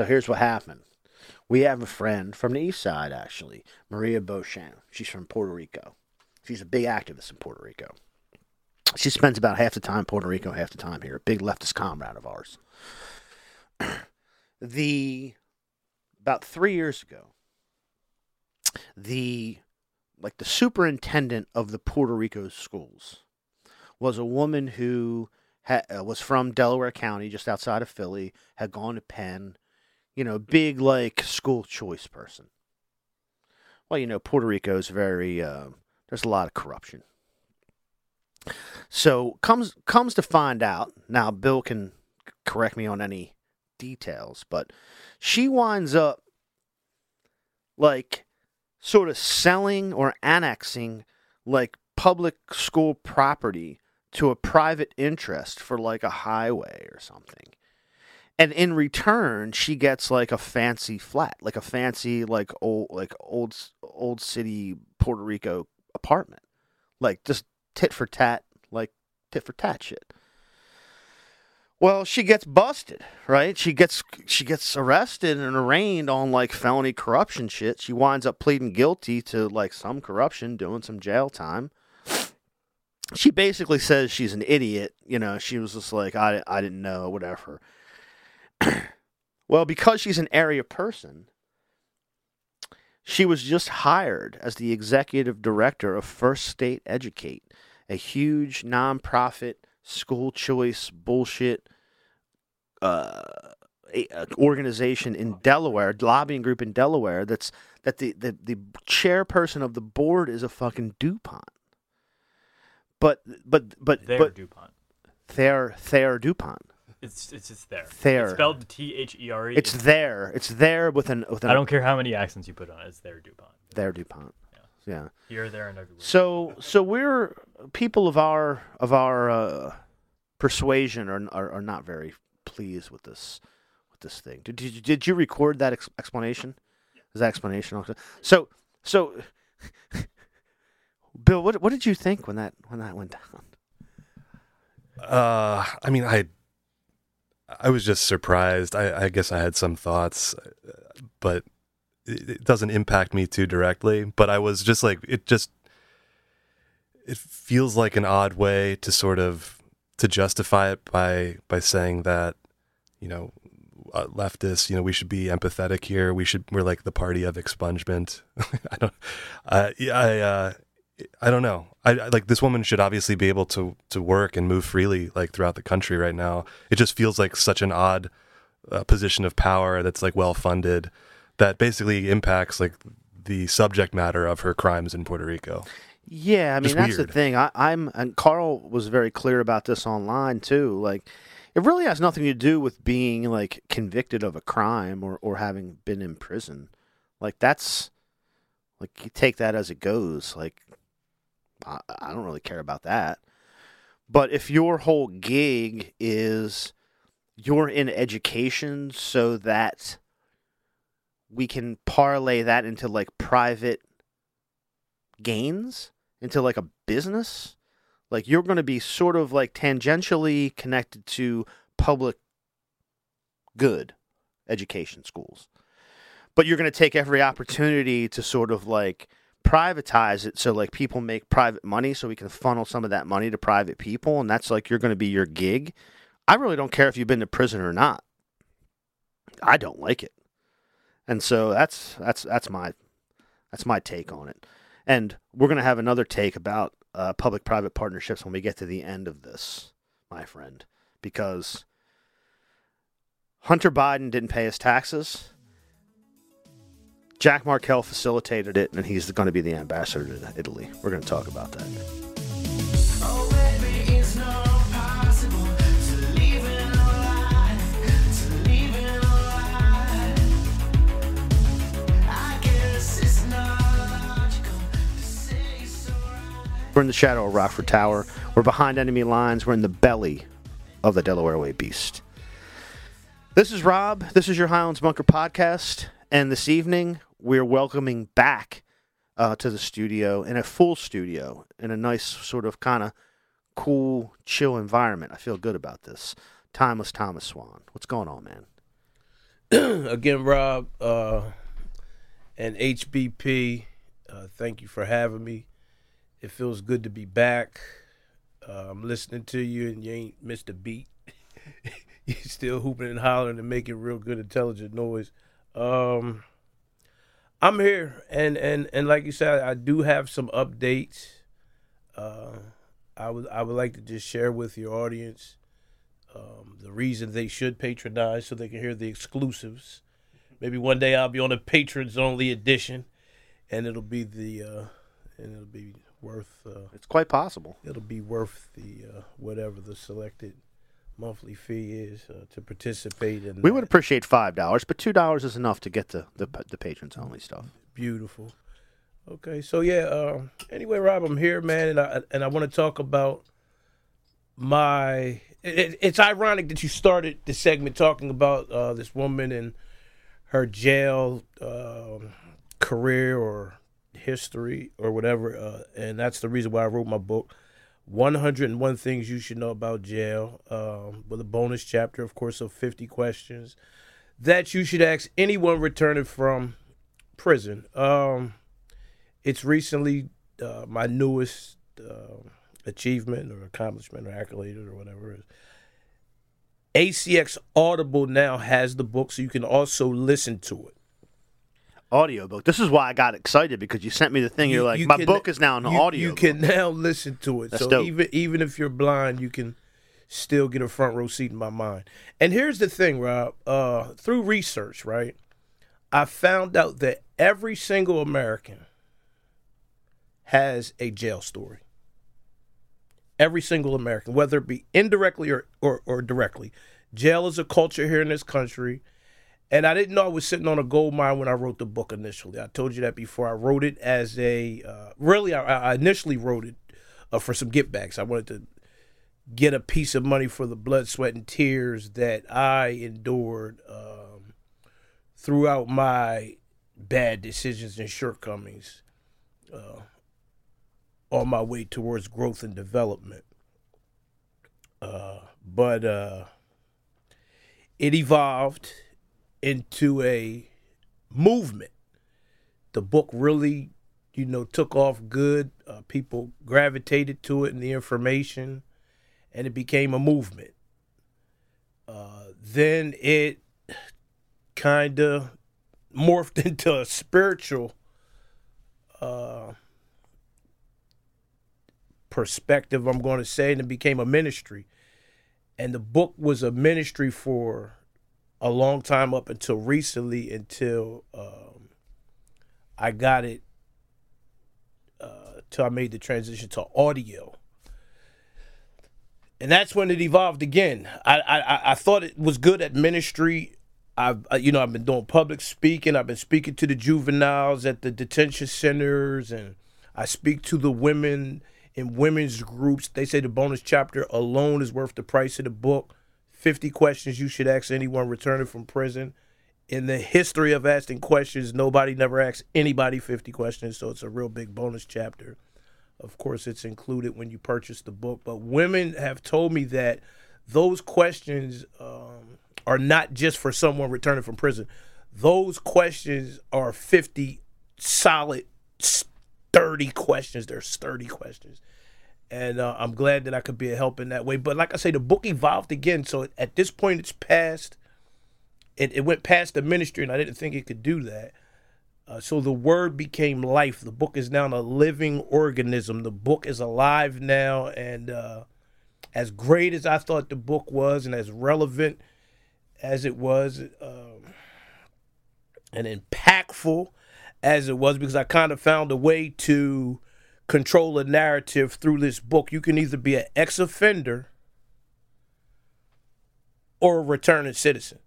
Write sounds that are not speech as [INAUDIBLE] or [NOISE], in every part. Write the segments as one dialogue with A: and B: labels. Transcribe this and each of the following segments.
A: So here's what happened. We have a friend from the east side, actually, Maria Beauchamp. She's from Puerto Rico. She's a big activist in Puerto Rico. She spends about half the time in Puerto Rico, half the time here. A big leftist comrade of ours. [CLEARS THROAT] the about three years ago, the like the superintendent of the Puerto Rico schools was a woman who uh, was from Delaware County, just outside of Philly, had gone to Penn, you know, big like school choice person. Well, you know, Puerto Rico is very uh, there's a lot of corruption. So comes comes to find out now, Bill can correct me on any details, but she winds up like sort of selling or annexing like public school property to a private interest for like a highway or something. And in return, she gets like a fancy flat, like a fancy like old like old old city Puerto Rico apartment. Like just tit for tat, like tit for tat shit. Well, she gets busted, right? She gets she gets arrested and arraigned on like felony corruption shit. She winds up pleading guilty to like some corruption, doing some jail time. She basically says she's an idiot. You know, she was just like, I, I didn't know, whatever. [CLEARS THROAT] well, because she's an area person, she was just hired as the executive director of First State Educate, a huge nonprofit school choice bullshit uh, organization in Delaware, lobbying group in Delaware. That's that the, the the chairperson of the board is a fucking Dupont. But but but
B: There,
A: but
B: Dupont.
A: Thayer Thayer Dupont.
B: It's it's just there.
A: Thayer.
B: It's spelled T H E R E.
A: It's there. It's there with an with an
B: I don't care how many accents you put on it. It's there, Dupont.
A: Thayer Dupont. Yeah.
B: Here, there, and everywhere.
A: So so we're people of our of our uh, persuasion are, are are not very pleased with this with this thing. Did did you, did you record that ex- explanation? Is that explanation also? So so [LAUGHS] Bill, what what did you think when that when that went down?
C: Uh, I mean, I I was just surprised. I, I guess I had some thoughts, but it, it doesn't impact me too directly. But I was just like, it just it feels like an odd way to sort of to justify it by by saying that you know uh, leftists you know we should be empathetic here we should we're like the party of expungement [LAUGHS] i don't yeah, i uh I don't know. I, I like this woman should obviously be able to to work and move freely like throughout the country right now. It just feels like such an odd uh, position of power that's like well funded that basically impacts like the subject matter of her crimes in Puerto Rico.
A: Yeah, I mean
C: Just
A: that's
C: weird.
A: the thing. I, I'm and Carl was very clear about this online too. Like, it really has nothing to do with being like convicted of a crime or or having been in prison. Like that's like you take that as it goes. Like, I, I don't really care about that. But if your whole gig is you're in education so that we can parlay that into like private gains into like a business like you're going to be sort of like tangentially connected to public good education schools but you're going to take every opportunity to sort of like privatize it so like people make private money so we can funnel some of that money to private people and that's like you're going to be your gig. I really don't care if you've been to prison or not. I don't like it. And so that's that's that's my that's my take on it. And we're going to have another take about uh, public private partnerships when we get to the end of this, my friend, because Hunter Biden didn't pay his taxes. Jack Markell facilitated it, and he's going to be the ambassador to Italy. We're going to talk about that. We're in the shadow of Rockford Tower. We're behind enemy lines. We're in the belly of the Delaware Way Beast. This is Rob. This is your Highlands Bunker podcast. And this evening, we're welcoming back uh, to the studio in a full studio in a nice, sort of kind of cool, chill environment. I feel good about this. Timeless Thomas Swann. What's going on, man? [CLEARS THROAT]
D: again, Rob uh, and HBP, uh, thank you for having me. It feels good to be back. Uh, I'm listening to you, and you ain't missed a beat. [LAUGHS] You're still hooping and hollering and making real good, intelligent noise. Um, I'm here, and and and like you said, I do have some updates. Uh, I would I would like to just share with your audience um, the reason they should patronize so they can hear the exclusives. Maybe one day I'll be on a patrons only edition, and it'll be the uh, and it'll be worth uh,
A: It's quite possible.
D: it'll be worth the uh, whatever the selected monthly fee is uh, to participate in.
A: We would appreciate five dollars, but two dollars is enough to get the the, the patrons only stuff.
D: Beautiful. Okay, so yeah. Uh, anyway, Rob, I'm here, man, and I and I want to talk about my. It, it's ironic that you started the segment talking about uh, this woman and her jail um career or history or whatever, uh, and that's the reason why I wrote my book. 101 things you should know about jail, um, with a bonus chapter, of course, of 50 questions that you should ask anyone returning from prison. Um, it's recently uh, my newest uh, achievement or accomplishment or accolade or whatever it is. ACX Audible now has the book, so you can also listen to it.
A: Audiobook. This is why I got excited because you sent me the thing.
D: You-
A: You, are like,
D: you
A: my
D: can-
A: book is now an audio.
D: You can now listen to it.
A: That's
D: so
A: dope.
D: even even if you're blind, you can still get a front row seat in my mind. And here's the thing, Rob. Uh, through research, right, I found out that every single American has a jail story. Every single American, whether it be indirectly or, or, or directly. Jail is a culture here in this country. And I didn't know I was sitting on a gold mine when I wrote the book initially. I told you that before. I wrote it as a uh, really. I, I initially wrote it uh, for some get backs. I wanted to get a piece of money for the blood, sweat, and tears that I endured um, throughout my bad decisions and shortcomings uh, on my way towards growth and development. Uh, but uh, it evolved into a movement. The book really, you know, took off good. Uh, people gravitated to it and the information, and it became a movement. Uh, then it kind of morphed [LAUGHS] into a spiritual uh, perspective, I'm going to say, and it became a ministry. And the book was a ministry for a long time up until recently until um, I got it uh, till I made the transition to audio. And that's when it evolved again. I, I I thought it was good at ministry. I've uh, you know I've been doing public speaking. I've been speaking to the juveniles at the detention centers, and I speak to the women in women's groups. They say the bonus chapter alone is worth the price of the book. 50 questions you should ask anyone returning from prison. In the history of asking questions, nobody never asked anybody 50 questions, so it's a real big bonus chapter. Of course, it's included when you purchase the book, but women have told me that those questions um, are not just for someone returning from prison. Those questions are 50 solid, sturdy questions. They're sturdy questions and uh, I'm glad that I could be a help in that way. But like I say, the book evolved again. So at this point, it's past. It, it went past the ministry, and I didn't think it could do that. Uh, so the word became life. The book is now a living organism. The book is alive now, and uh, as great as I thought the book was, and as relevant as it was, um, and impactful as it was, because I kind of found a way to control a narrative through this book. You can either be an ex offender or a returning citizen.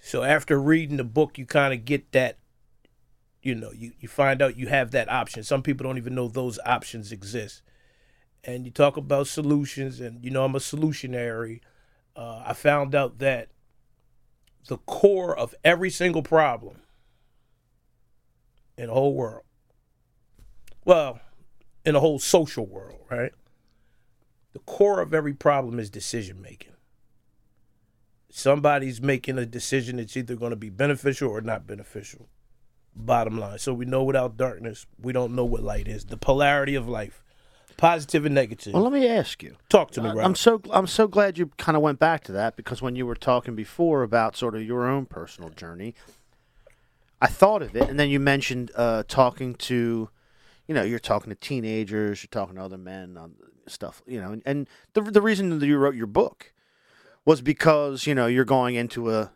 D: So after reading the book, you kind of get that, you know, you, you find out you have that option. Some people don't even know those options exist. And you talk about solutions, and you know, I'm a solutionary. Uh, I found out that the core of every single problem in the whole world, well, in the whole social world, right? The core of every problem is decision making. somebody's making a decision that's either going to be beneficial or not beneficial. Bottom line. So we know without darkness, we don't know what light is. The polarity of life, positive and negative.
A: Well, let me ask you.
D: Talk to me, Rob.
A: I'm so I'm so glad you kind of went back to that because when you were talking before about sort of your own personal journey, I thought of it, and then you mentioned uh, talking to, you know, you're talking to teenagers, you're talking to other men on stuff, you know, and, and the the reason that you wrote your book was because you know you're going into a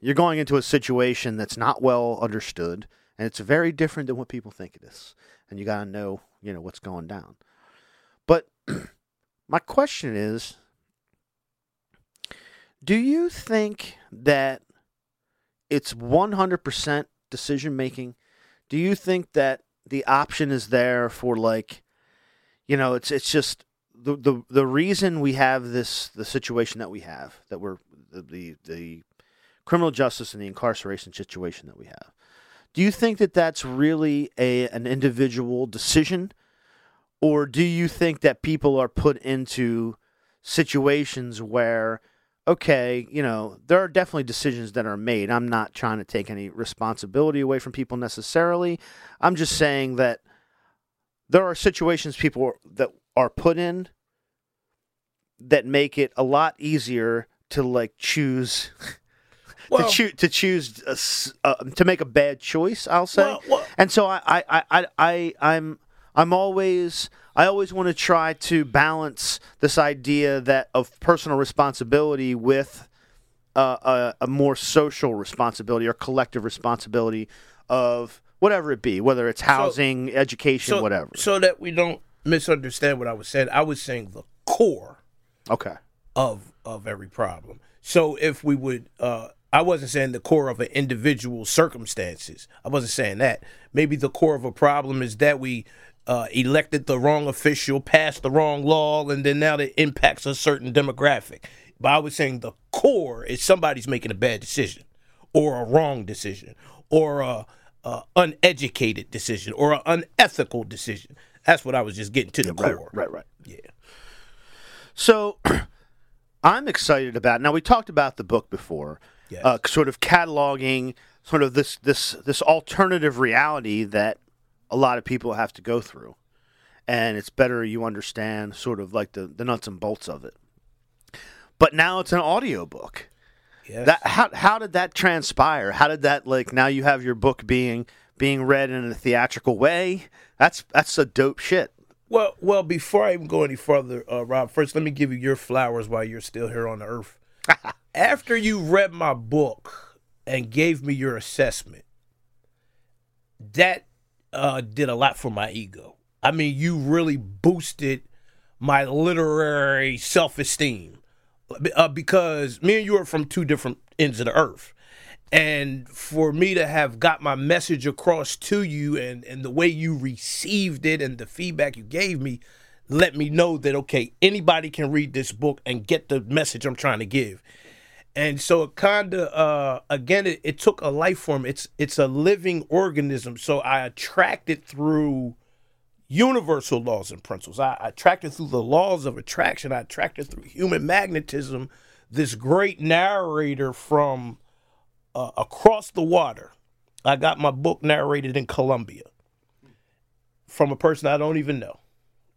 A: you're going into a situation that's not well understood, and it's very different than what people think it is, and you got to know you know what's going down. But [CLEARS THROAT] my question is do you think that it's 100% decision making? Do you think that the option is there for like you know, it's it's just the the the reason we have this the situation that we have that we're the the, the criminal justice and the incarceration situation that we have. Do you think that that's really a an individual decision or do you think that people are put into situations where okay, you know, there are definitely decisions that are made. I'm not trying to take any responsibility away from people necessarily. I'm just saying that there are situations people are- that are put in that make it a lot easier to like choose [LAUGHS]
D: Well-
A: to choose to choose a uh, to make a bad choice. I'll say,
D: Well, well-
A: and so I I I, I I'm I'm always I always want to try to balance this idea that of personal responsibility with uh, a, a more social responsibility or collective responsibility of whatever it be, whether it's housing, education,
D: so,
A: whatever.
D: So that we don't misunderstand what I was saying, I was saying the core
A: Okay.
D: of of every problem. So if we would uh I wasn't saying the core of an individual circumstances. I wasn't saying that. Maybe the core of a problem is that we uh, elected the wrong official, passed the wrong law, and then now it impacts a certain demographic. But I was saying the core is somebody's making a bad decision, or a wrong decision, or a, a uneducated decision, or an unethical decision. That's what I was just getting to the
A: Right,
D: core.
A: right, right.
D: Yeah.
A: So [CLEARS THROAT] I'm excited about. Now we talked about the book before,
D: Yes.
A: uh, sort of cataloging sort of this this this alternative reality that a lot of people have to go through, and it's better you understand sort of like the the nuts and bolts of it. But now it's an audio book.
D: Yes.
A: That how how did that transpire? How did that like now you have your book being being read in a theatrical way? That's that's a dope shit.
D: Well, well, before I even go any further, uh, Rob, first let me give you your flowers while you're still here on the earth. [LAUGHS] After you read my book and gave me your assessment, that uh, did a lot for my ego. I mean, you really boosted my literary self esteem uh, because me and you are from two different ends of the earth. And for me to have got my message across to you and, and the way you received it and the feedback you gave me let me know that, okay, anybody can read this book and get the message I'm trying to give. And so it kind of, uh, again, it, it took a life form. It's it's a living organism. So I attracted through universal laws and principles. I, I attracted through the laws of attraction. I attracted through human magnetism. This great narrator from uh, across the water. I got my book narrated in Colombia from a person I don't even know.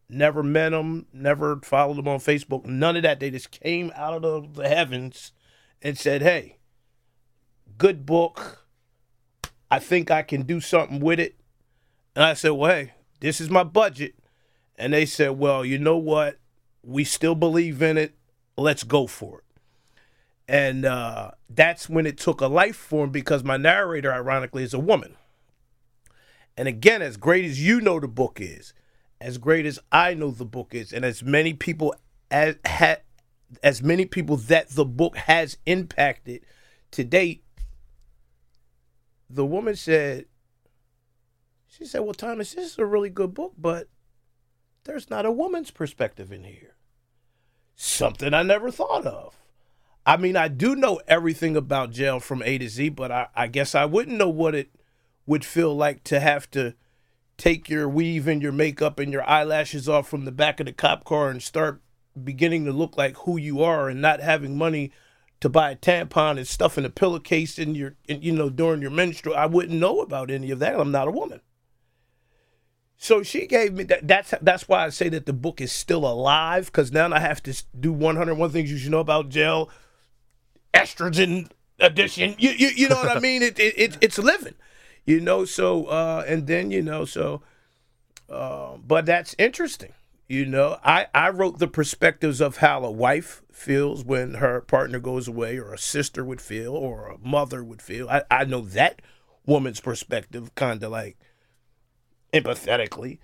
D: Never met him, never followed him on Facebook, none of that. They just came out of the, the heavens and said, Hey, good book. I think I can do something with it. And I said, Well, hey, this is my budget. And they said, Well, you know what? We still believe in it. Let's go for it and uh, that's when it took a life form because my narrator ironically is a woman and again as great as you know the book is as great as i know the book is and as many people as ha, as many people that the book has impacted. To date the woman said she said well thomas this is a really good book but there's not a woman's perspective in here. Something i never thought of. I mean, I do know everything about jail from A to Z, but I, I guess I wouldn't know what it would feel like to have to take your weave and your makeup and your eyelashes off from the back of the cop car and start beginning to look like who you are and not having money to buy a tampon and stuff in a pillowcase in your, in, you know, during your menstrual. I wouldn't know about any of that. I'm not a woman. So she gave me that. That's that's why I say that the book is still alive because now I have to do 101 things you should know about jail, estrogen addition. You you, you know what I mean? It, it, it [LAUGHS] it's living, you know. So uh, and then you know so, uh, but that's interesting. You know, I I wrote the perspectives of how a wife feels when her partner goes away, or a sister would feel, or a mother would feel. I I know that woman's perspective, kind of like empathetically.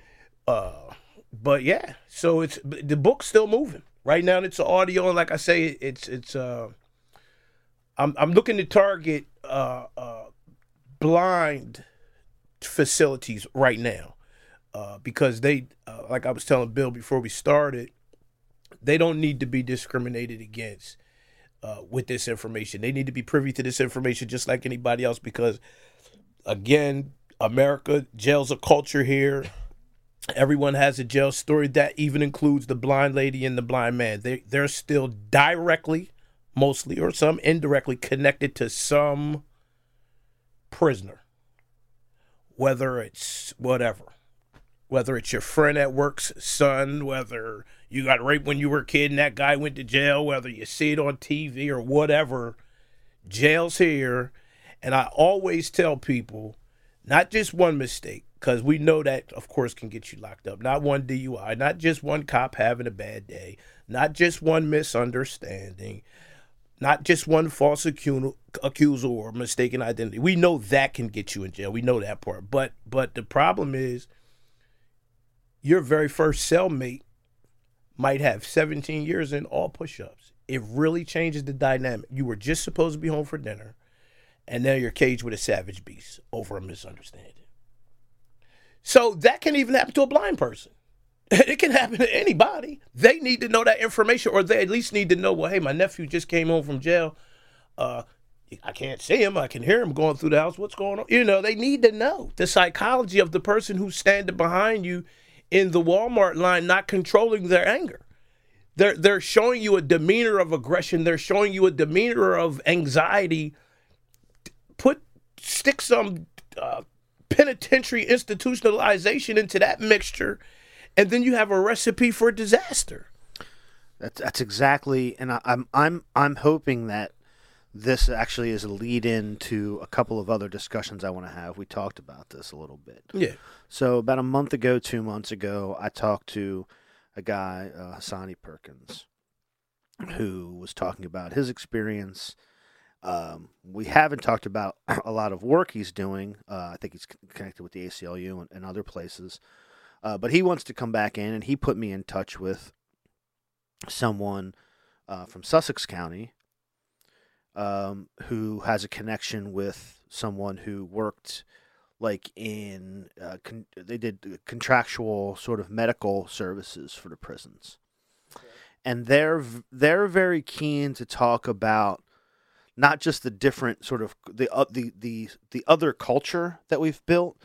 D: Uh, but yeah, so it's the book's still moving. Right now, it's audio, and like I say, it's it's. Uh, I'm I'm looking to target uh, uh, blind facilities right now uh, because they, uh, like I was telling Bill before we started, they don't need to be discriminated against uh, with this information. They need to be privy to this information just like anybody else because, again, America jails a culture here. Everyone has a jail story that even includes the blind lady and the blind man. They they're still directly, mostly or some indirectly connected to some prisoner. Whether it's whatever. Whether it's your friend at work's son, whether you got raped when you were a kid and that guy went to jail, whether you see it on TV or whatever, jail's here. And I always tell people not just one mistake, because we know that, of course, can get you locked up. Not one DUI, not just one cop having a bad day, not just one misunderstanding, not just one false accu- accusal or mistaken identity. We know that can get you in jail. We know that part. But but the problem is, your very first cellmate might have 17 years in all push-ups. It really changes the dynamic. You were just supposed to be home for dinner and now you're caged with a savage beast over a misunderstanding. So that can even happen to a blind person. [LAUGHS] It can happen to anybody. They need to know that information, or they at least need to know, well, hey, my nephew just came home from jail. Uh, I can't see him. I can hear him going through the house. What's going on? You know, they need to know the psychology of the person who's standing behind you in the Walmart line, not controlling their anger. They're they're showing you a demeanor of aggression. They're showing you a demeanor of anxiety put stick some uh, penitentiary institutionalization into that mixture, and then you have a recipe for disaster.
A: That's that's exactly, and I, I'm I'm I'm hoping that this actually is a lead in to a couple of other discussions I want to have. We talked about this a little bit.
D: Yeah,
A: So about a month ago, two months ago, I talked to a guy, uh, Hassani Perkins, who was talking about his experience. Um, we haven't talked about [CLEARS THROAT] a lot of work he's doing. Uh, I think he's connected with the ACLU and, and other places. Uh, but he wants to come back in, and he put me in touch with someone uh, from Sussex County um, who has a connection with someone who worked like in uh, con- they did contractual sort of medical services for the prisons, and they're v- they're very keen to talk about not just the different sort of the uh, the the the other culture that we've built,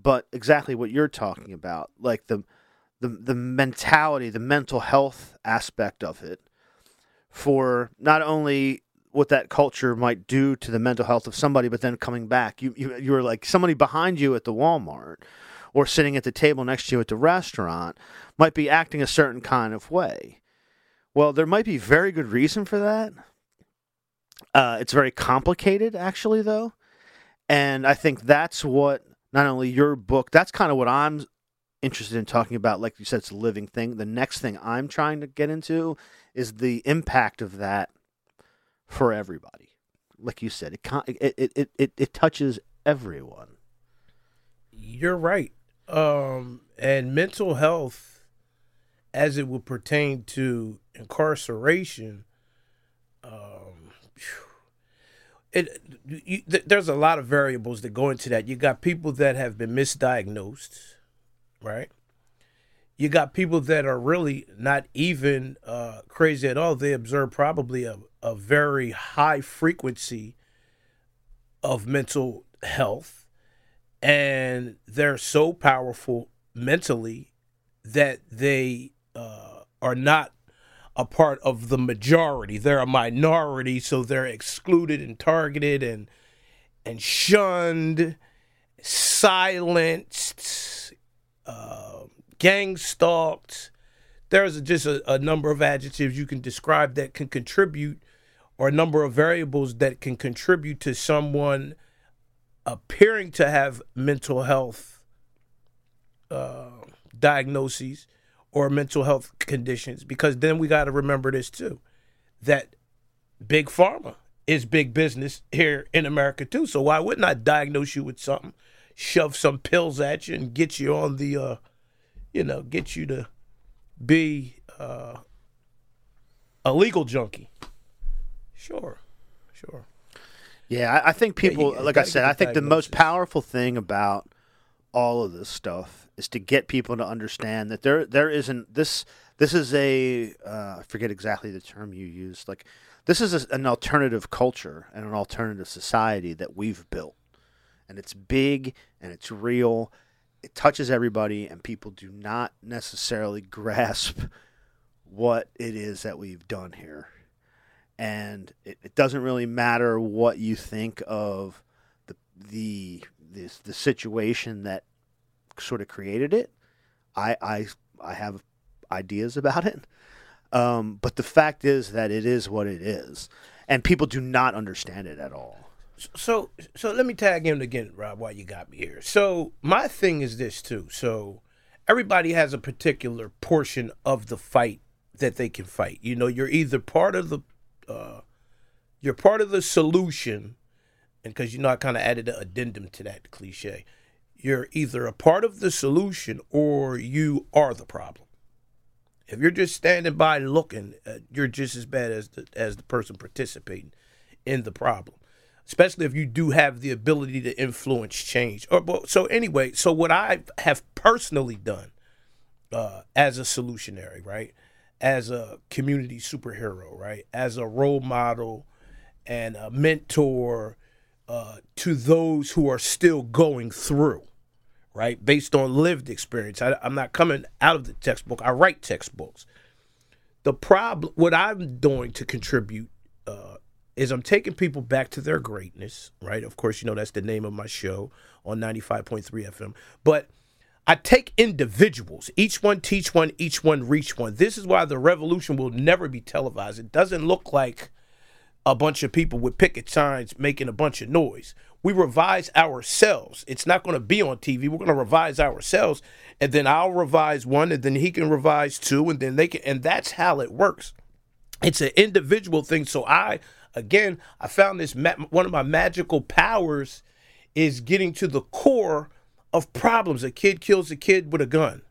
A: but exactly what you're talking about, like the the the mentality, the mental health aspect of it, for not only what that culture might do to the mental health of somebody, but then coming back, you you you were like somebody behind you at the Walmart or sitting at the table next to you at the restaurant might be acting a certain kind of way. Well, there might be very good reason for that. Uh, it's very complicated, actually, though, and I think that's what not only your book. That's kind of what I'm interested in talking about. Like you said, it's a living thing. The next thing I'm trying to get into is the impact of that for everybody. Like you said, it con- it it it, it, it touches everyone.
D: you're right. Um, and mental health, as it would pertain to incarceration, um, it you, th- there's a lot of variables that go into that. You got people that have been misdiagnosed, right? You got people that are really not even uh, crazy at all. They observe probably a, a very high frequency of mental health, and they're so powerful mentally that they uh, are not a part of the majority. They're a minority, so they're excluded and targeted and and shunned, silenced, uh, gang stalked. There's just a, a number of adjectives you can describe that can contribute, or a number of variables that can contribute to someone appearing to have mental health uh, diagnoses or mental health conditions. Because then we got to remember this too that big pharma is big business here in America too. So why wouldn't I diagnose you with something, shove some pills at you, and get you on the, uh, you know, get you to be uh, a legal junkie? Sure, sure.
A: Yeah, I, I think people,
D: you
A: like I said, I think the most powerful thing about all of this stuff is to get people to understand that there there isn't this this is a uh, I forget exactly the term you used like this is a, an alternative culture and an alternative society that we've built and it's big and it's real it touches everybody and people do not necessarily [LAUGHS] grasp what it is that we've done here and it, it doesn't really matter what you think of the the this the situation that sort of created it. I I I have ideas about it, um, but the fact is that it is what it is, and people do not understand it at all.
D: So so let me tag in again, Rob, while you got me here. So my thing is this too. So everybody has a particular portion of the fight that they can fight. You know, you're either part of the uh you're part of the solution, and because you know I kind of added an addendum to that cliche. You're either a part of the solution or you are the problem. If you're just standing by looking, uh, you're just as bad as the as the person participating in the problem especially if you do have the ability to influence change. Or so anyway, so what I have personally done uh, as a solutionary, right, as a community superhero, right, as a role model and a mentor uh, to those who are still going through, right, based on lived experience. I, I'm not coming out of the textbook. I write textbooks. The problem, what I'm doing to contribute uh, is I'm taking people back to their greatness, right? Of course, you know that's the name of my show on 95.3 FM. But I take individuals, each one teach one, each one reach one. This is why the revolution will never be televised. It doesn't look like a bunch of people with picket signs making a bunch of noise. We revise ourselves. It's not going to be on TV. We're going to revise ourselves, and then I'll revise one, and then he can revise two, and then they can, and that's how it works it's an individual thing. So I, again, I found this ma- one of my magical powers is getting to the core of problems. A kid kills a kid with a gun.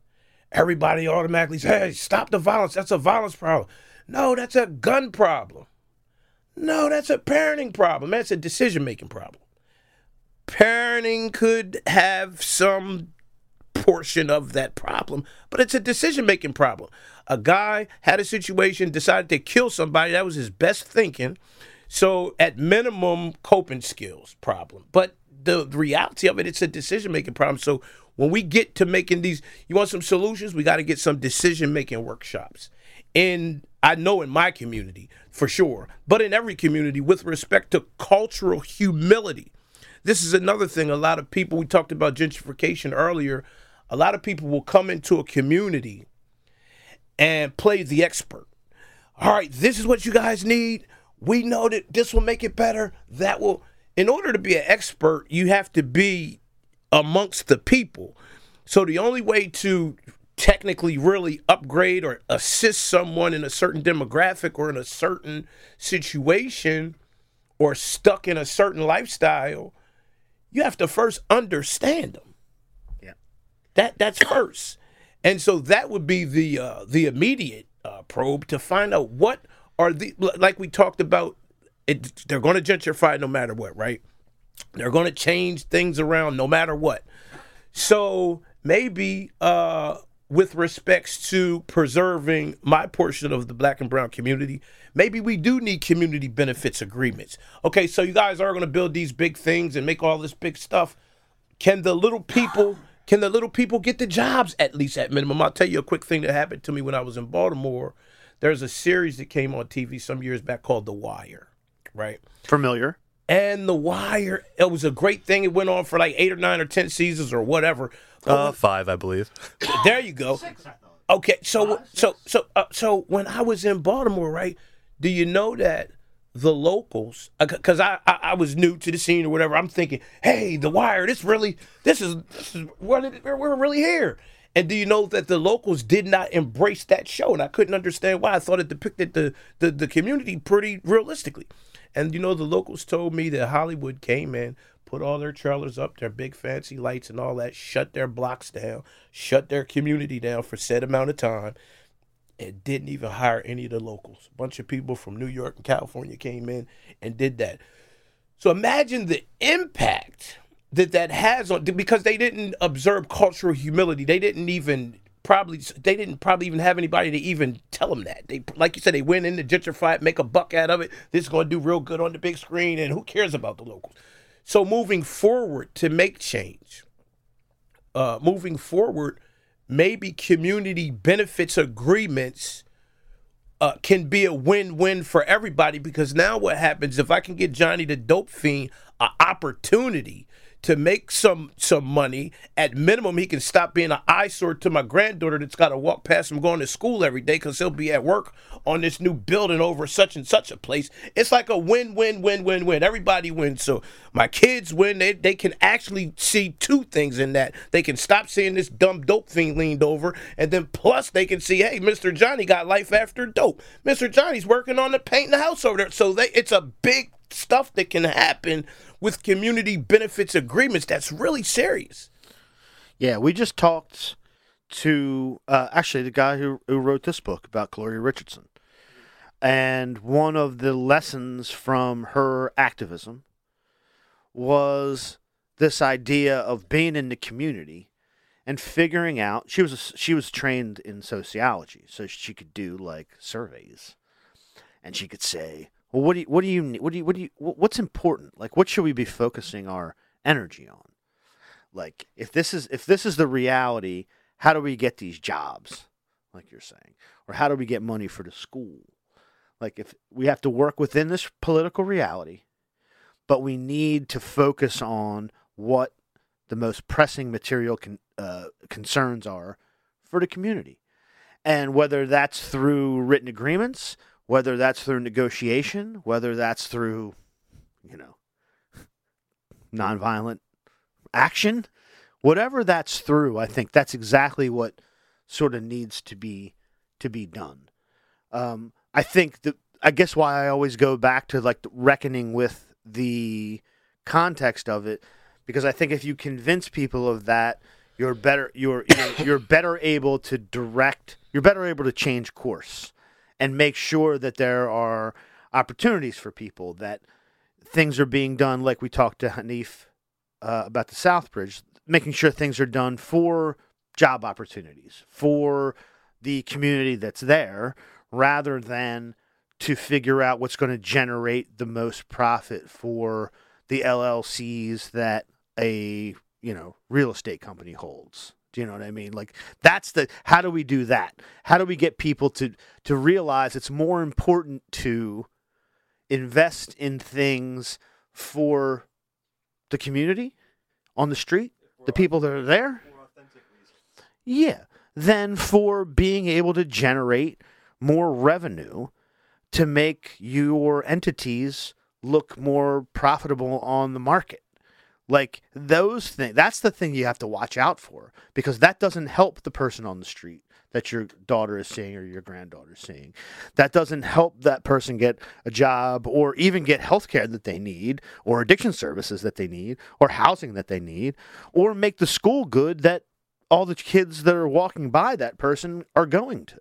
D: Everybody automatically says, "Hey, stop the violence. That's a violence problem." No, that's a gun problem. No, that's a parenting problem. That's a decision making problem. Parenting could have some portion of that problem, but it's a decision making problem. A guy had a situation, decided to kill somebody. That was his best thinking. So, at minimum, coping skills problem. But the, the reality of it, it's a decision making problem. So, when we get to making these, you want some solutions, we got to get some decision making workshops. And I know in my community for sure, but in every community with respect to cultural humility. This is another thing. A lot of people, we talked about gentrification earlier. A lot of people will come into a community and play the expert. All right, this is what you guys need. We know that this will make it better. That will, in order to be an expert, you have to be amongst the people. So the only way to technically really upgrade or assist someone in a certain demographic or in a certain situation or stuck in a certain lifestyle, you have to first understand them. That that's first. And so that would be the uh, the immediate uh, probe to find out what are the like we talked about. It, they're going to gentrify no matter what, right? They're going to change things around no matter what. So maybe uh, with respects to preserving my portion of the black and brown community, maybe we do need community benefits agreements. Okay, so you guys are going to build these big things and make all this big stuff. Can the little people can the little people get the jobs at least at minimum? I'll tell you a quick thing that happened to me when I was in Baltimore. there's a series that came on TV some years back called The Wire, right?
A: Familiar.
D: And The Wire, it was a great thing. It went on for like eight or nine or ten seasons or whatever.
C: Uh, five, I believe. [COUGHS]
D: there you go. Six, Okay, so so so uh, so when I was in Baltimore, right? Do you know that the locals? Uh, because I, I I was new to the scene or whatever. I'm thinking, hey, The Wire. This really, this is this is what we're, really here. And do you know that the locals did not embrace that show? And I couldn't understand why. I thought it depicted the the, the community pretty realistically. And you know, the locals told me that Hollywood came in, put all their trailers up, their big fancy lights and all that, shut their blocks down, shut their community down for set amount of time, and didn't even hire any of the locals. A bunch of people from New York and California came in and did that. So imagine the impact that that has on because they didn't observe cultural humility. They didn't even probably they didn't probably even have anybody to even tell them that. They like you said they went in to gentrify it, make a buck out of it. This is going to do real good on the big screen, and who cares about the locals? So moving forward to make change, uh, moving forward, maybe community benefits agreements uh, can be a win-win for everybody because now what happens if I can get Johnny the dope fiend an opportunity to make some some money. At minimum, he can stop being an eyesore to my granddaughter that's got to walk past him going to school every day because he'll be at work on this new building over such and such a place. It's like a win win win win win. Everybody wins. So my kids win. They they can actually see two things in that. They can stop seeing this dumb dope fiend leaned over, and then plus they can see, hey, Mr. Johnny got life after dope. Mr. Johnny's working on the painting the house over there. So they it's a big stuff that can happen with community benefits agreements that's really serious.
A: Yeah, we just talked to uh, actually the guy who, who wrote this book about Gloria Richardson. And one of the lessons from her activism was this idea of being in the community and figuring out she was a, she was trained in sociology so she could do like surveys and she could say well, what do you, what do you, what do you, what do you, what's important? Like, what should we be focusing our energy on? Like, if this is, if this is the reality, how do we get these jobs? Like you're saying, or how do we get money for the school? Like, if we have to work within this political reality, but we need to focus on what the most pressing material con, uh, concerns are for the community. And whether that's through written agreements, whether that's through negotiation, whether that's through, you know, nonviolent action, whatever that's through, I think that's exactly what sort of needs to be to be done. Um, I think that I guess why I always go back to like reckoning with the context of it, because I think if you convince people of that, you're better you're you're, you're better able to direct you're better able to change course and make sure that there are opportunities for people, that things are being done like we talked to Hanif uh, about the Southbridge, making sure things are done for job opportunities, for the community that's there, rather than to figure out what's going to generate the most profit for the LLCs that a you know real estate company holds. Do you know what I mean? Like that's the how do we do that? How do we get people to to realize it's more important to invest in things for the community on the street, the people that are there? Yeah, than for being able to generate more revenue to make your entities look more profitable on the market. Like those things, that's the thing you have to watch out for because that doesn't help the person on the street that your daughter is seeing or your granddaughter is seeing. That doesn't help that person get a job or even get health care that they need or addiction services that they need or housing that they need or make the school good that all the kids that are walking by that person are going to.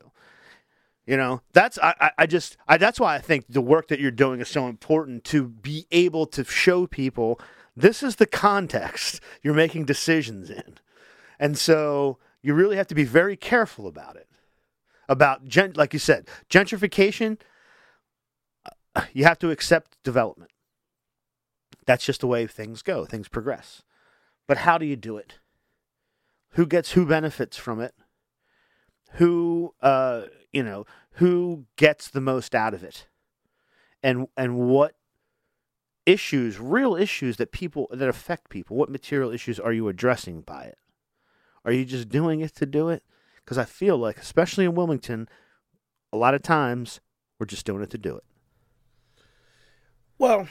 A: You know, that's I, I just I, that's why I think the work that you're doing is so important to be able to show people this is the context you're making decisions in. And so you really have to be very careful about it. About, gen- like you said, gentrification, you have to accept development. That's just the way things go, things progress. But how do you do it? Who gets who benefits from it? Who, uh, you know, who gets the most out of it, and and what issues, real issues that people that affect people. What material issues are you addressing by it? Are you just doing it to do it? Because I feel like, especially in Wilmington, a lot of times we're just doing it to do it.
D: Well,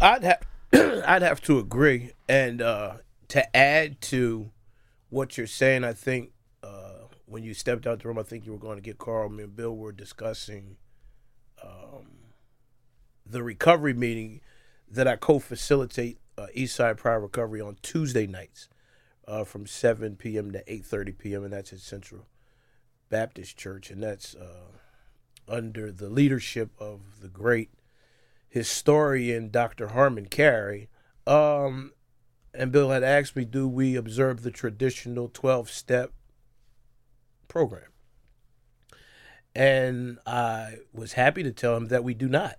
D: I'd have [CLEARS THROAT] I'd have to agree, and uh, to add to what you're saying, I think uh, when you stepped out the room, I think you were going to get Carl. Me and Bill were discussing um, the recovery meeting that I co-facilitate uh, Eastside Pride Recovery on Tuesday nights uh, from 7 p.m. to 8:30 p.m. and that's at Central Baptist Church, and that's uh, under the leadership of the great historian Dr. Harmon Carey. Um, and Bill had asked me, do we observe the traditional 12 step program? And I was happy to tell him that we do not.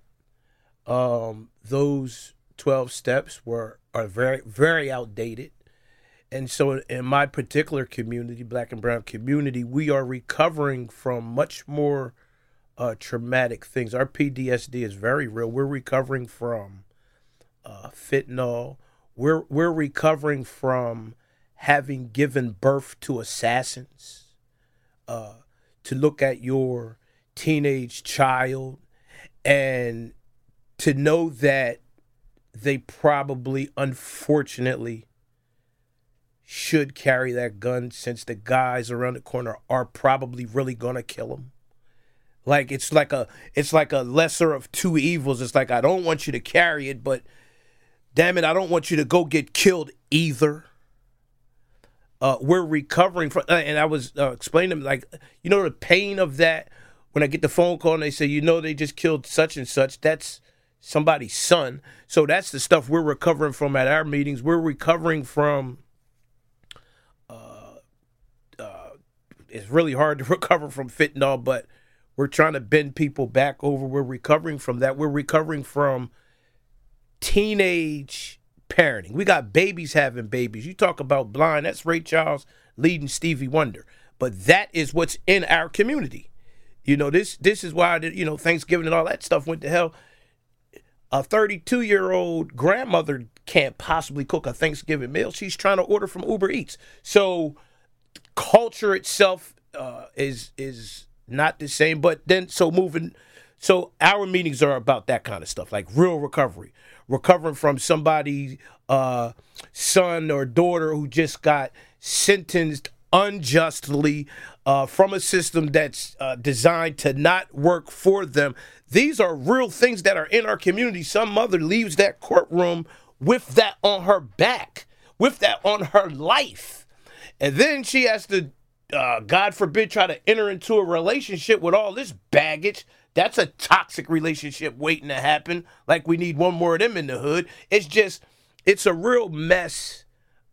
D: Um, those 12 steps were are very, very outdated. And so, in my particular community, black and brown community, we are recovering from much more uh, traumatic things. Our PTSD is very real. We're recovering from uh, fentanyl. We're we're recovering from having given birth to assassins. Uh, to look at your teenage child and to know that they probably, unfortunately, should carry that gun since the guys around the corner are probably really gonna kill them. Like it's like a it's like a lesser of two evils. It's like I don't want you to carry it, but damn it, I don't want you to go get killed either. Uh, we're recovering from, uh, and I was uh, explaining to them like, you know, the pain of that when I get the phone call and they say, you know, they just killed such and such. That's somebody's son. So that's the stuff we're recovering from at our meetings. We're recovering from. Uh, uh, it's really hard to [LAUGHS] recover from fentanyl, but we're trying to bend people back over. We're recovering from that. We're recovering from teenage parenting. We got babies having babies. You talk about blind, that's Ray Charles leading Stevie Wonder. But that is what's in our community. You know, this this is why you know Thanksgiving and all that stuff went to hell. A 32 year old grandmother can't possibly cook a Thanksgiving meal. She's trying to order from Uber Eats. So culture itself uh, is is not the same. But then so moving, so our meetings are about that kind of stuff, like real recovery, recovering from somebody's uh, son or daughter who just got sentenced unjustly uh, from a system that's uh, designed to not work for them. These are real things that are in our community. Some mother leaves that courtroom with that on her back, with that on her life. And then she has to, uh, God forbid, try to enter into a relationship with all this baggage. That's a toxic relationship waiting to happen. Like we need one more of them in the hood. It's just, it's a real mess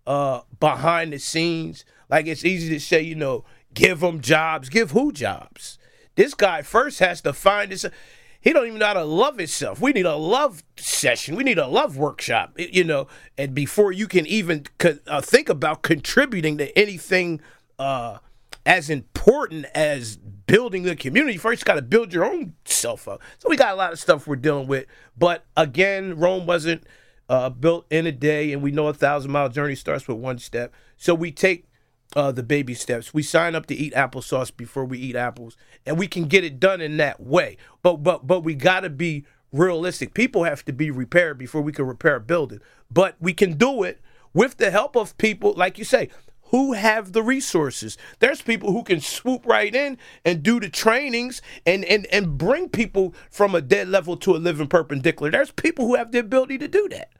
D: uh, behind the scenes. Like it's easy to say, you know, give them jobs. Give who jobs? This guy first has to find this. He don't even know how to love himself. We need a love session. We need a love workshop. You know, and before you can even uh, think about contributing to anything uh, as important as building the community, first you got to build your own self up. So we got a lot of stuff we're dealing with. But again, Rome wasn't uh, built in a day, and we know a thousand mile journey starts with one step. So we take uh, the baby steps. We sign up to eat applesauce before we eat apples, and we can get it done in that way. But but but we got to be realistic. People have to be repaired before we can repair a building. But we can do it with the help of people, like you say, who have the resources. There's people who can swoop right in and do the trainings and and and bring people from a dead level to a living perpendicular. There's people who have the ability to do that.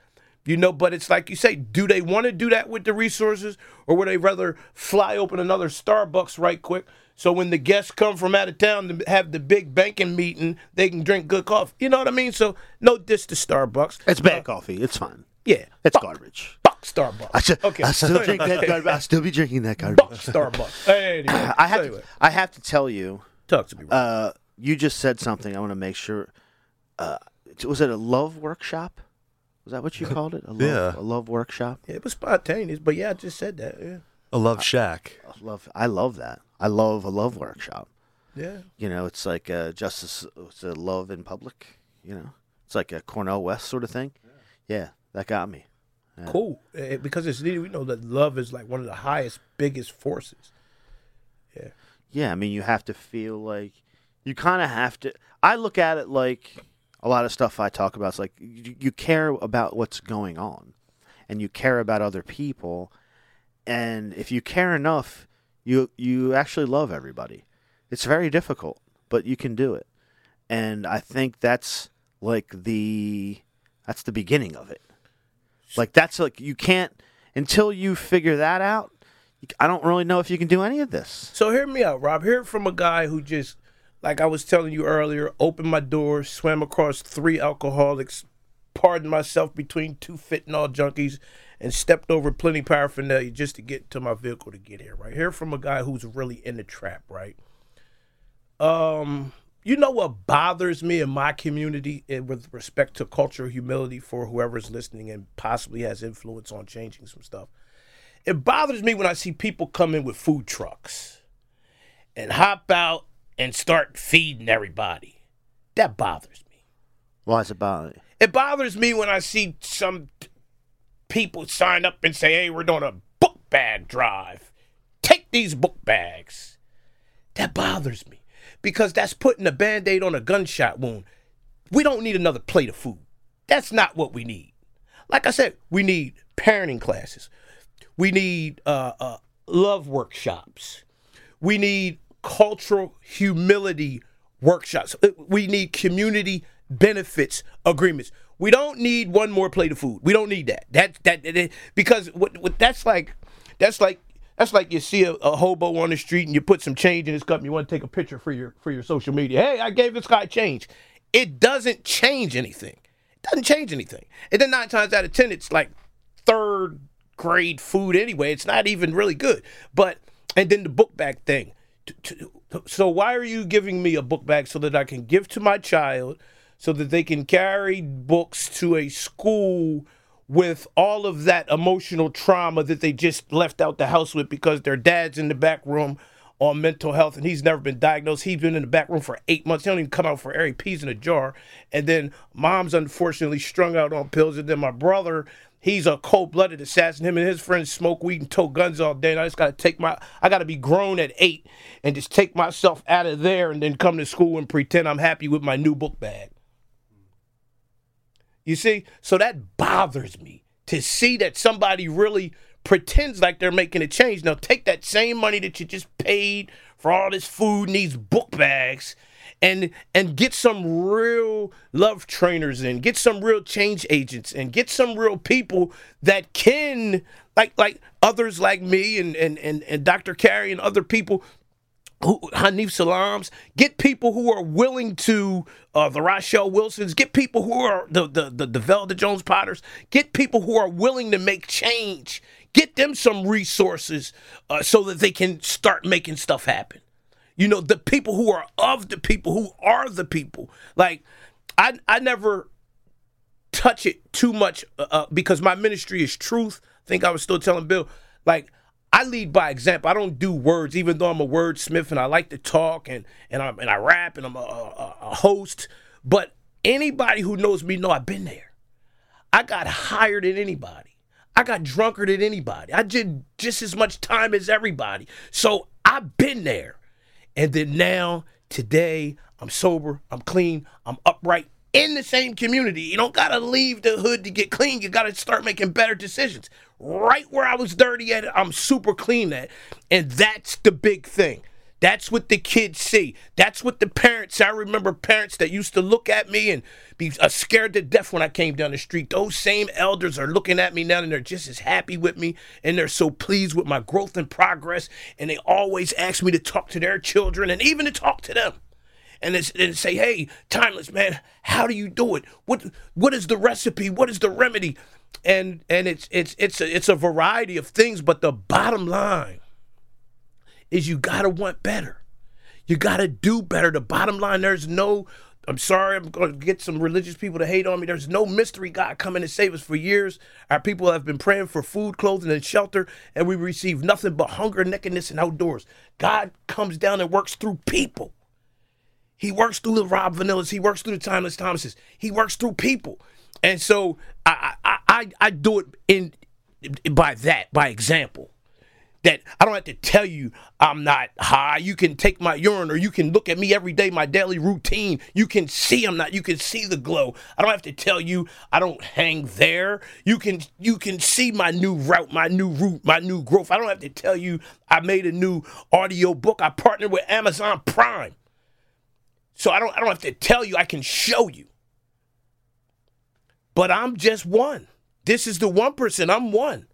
D: You know, but it's like you say, do they want to do that with the resources or would they rather fly open another Starbucks right quick so when the guests come from out of town to have the big banking meeting, they can drink good coffee? You know what I mean? So no diss to Starbucks.
A: It's bad coffee. It's fine.
D: Yeah.
A: It's
D: fuck,
A: garbage.
D: Fuck Starbucks.
A: I, should,
D: okay.
A: I still drink that [LAUGHS] garbage. I still be drinking that garbage.
D: Fuck Starbucks. [LAUGHS] Anyway,
A: I have
D: anyway,
A: to, I have to tell you,
D: talk to me.
A: Uh, you just said something. I want to make sure. Uh, was it a love workshop? Was that what you [LAUGHS] called it? A love,
C: Yeah.
A: A love workshop.
D: it was spontaneous, but yeah, I just said that. Yeah.
C: A love shack.
A: I love. I love that. I love a love workshop.
D: Yeah.
A: You know, it's like uh, justice, it's a love in public. You know, it's like a Cornel West sort of thing. Yeah, that got me.
D: Cool. Eh, because it's needed. We know that love is like one of the highest, biggest forces.
A: Yeah, Yeah, I mean, you have to feel like you kind of have to. I look at it like a lot of stuff I talk about. is like you, you care about what's going on, and you care about other people, and if you care enough, you you actually love everybody. It's very difficult, but you can do it, and I think that's like the that's the beginning of it. Like that's like you can't until you figure that out. I don't really know if you can do any of this.
D: So hear me out, Rob. Hear it from a guy who just, like I was telling you earlier, opened my door, swam across three alcoholics, pardoned myself between two fentanyl junkies, and stepped over plenty paraphernalia just to get to my vehicle to get here. Right. Hear from a guy who's really in the trap. Right. Um, you know what bothers me in my community eh, with respect to cultural humility for whoever's listening and possibly has influence on changing some stuff. It bothers me when I see people come in with food trucks and hop out and start feeding everybody. That bothers me.
A: Why is it bothering you?
D: It bothers me when I see some people sign up and say, hey, we're doing a book bag drive. Take these book bags. That bothers me because that's putting a band aid on a gunshot wound. We don't need another plate of food. That's not what we need. Like I said, we need parenting classes. We need uh, uh, love workshops. We need cultural humility workshops. Uh, We need community benefits agreements. We don't need one more plate of food. We don't need that. That that, that- because what, what that's like that's like that's like you see a, a hobo on the street and you put some change in his cup and you want to take a picture for your for your social media. Hey, I gave this guy change. It doesn't change anything. It doesn't change anything. And then nine times out of ten, it's like third grade food anyway. It's not even really good. But and then the book bag thing. So why are you giving me a book bag so that I can give to my child, so that they can carry books to a school with all of that emotional trauma that they just left out the house with because their dad's in the back room on mental health and he's never been diagnosed. He's been in the back room for eight months. He don't even come out for air. He pees in a jar. And then mom's unfortunately strung out on pills. And then my brother, he's a cold-blooded assassin. Him and his friends smoke weed and tow guns all day. And I just gotta take my I gotta be grown at eight and just take myself out of there and then come to school and pretend I'm happy with my new book bag. You see? So that bothers me to see that somebody really pretends like they're making a change. Now take that same money that you just paid for all this food and these book bags and and get some real love trainers in, get some real change agents and get some real people that can like like others like me and and and, and Dr. Carey and other people who, Hanif Salams, get people who are willing to, uh, the Rochelle Wilsons, get people who are the, the, the, the Velda Jones Potters, get people who are willing to make change, get them some resources uh, so that they can start making stuff happen. You know, the people who are of the people, who are the people. Like, I, I never touch it too much uh, uh, because my ministry is truth. I think I was still telling Bill, like, I lead by example. I don't do words, even though I'm a wordsmith and I like to talk and and I and I rap and I'm a, a, a host. But anybody who knows me know I've been there. I got higher than anybody. I got drunker than anybody. I did just as much time as everybody. So I've been there. And then now, today, I'm sober, I'm clean, I'm upright in the same community. You don't gotta leave the hood to get clean. You gotta start making better decisions. Right where I was dirty at, I'm super clean at. And that's the big thing. That's what the kids see. That's what the parents. I remember parents that used to look at me and be uh, scared to death when I came down the street. Those same elders are looking at me now and they're just as happy with me and they're so pleased with my growth and progress. And they always ask me to talk to their children and even to talk to them and, and say, "Hey, timeless man, how do you do it? What what is the recipe? What is the remedy?" And and it's it's it's a, it's a variety of things, but the bottom line is you gotta want better. You gotta do better. The bottom line, there's no. I'm sorry, I'm going to get some religious people to hate on me. There's no mystery God coming to save us for years. Our people have been praying for food, clothing, and shelter, and we receive nothing but hunger, nakedness, and outdoors. God comes down and works through people. He works through the Rob Vanillas. He works through the Timeless Thomases. He works through people, and so I I I, I do it in by that by example. That I don't have to tell you I'm not high. You can take my urine, or you can look at me every day, my daily routine. You can see I'm not. You can see the glow. I don't have to tell you I don't hang there. You can you can see my new route, my new route, my new growth. I don't have to tell you I made a new audio book. I partnered with Amazon Prime. So I don't I don't have to tell you, I can show you. But I'm just one. This is the 1%. Person. I'm one.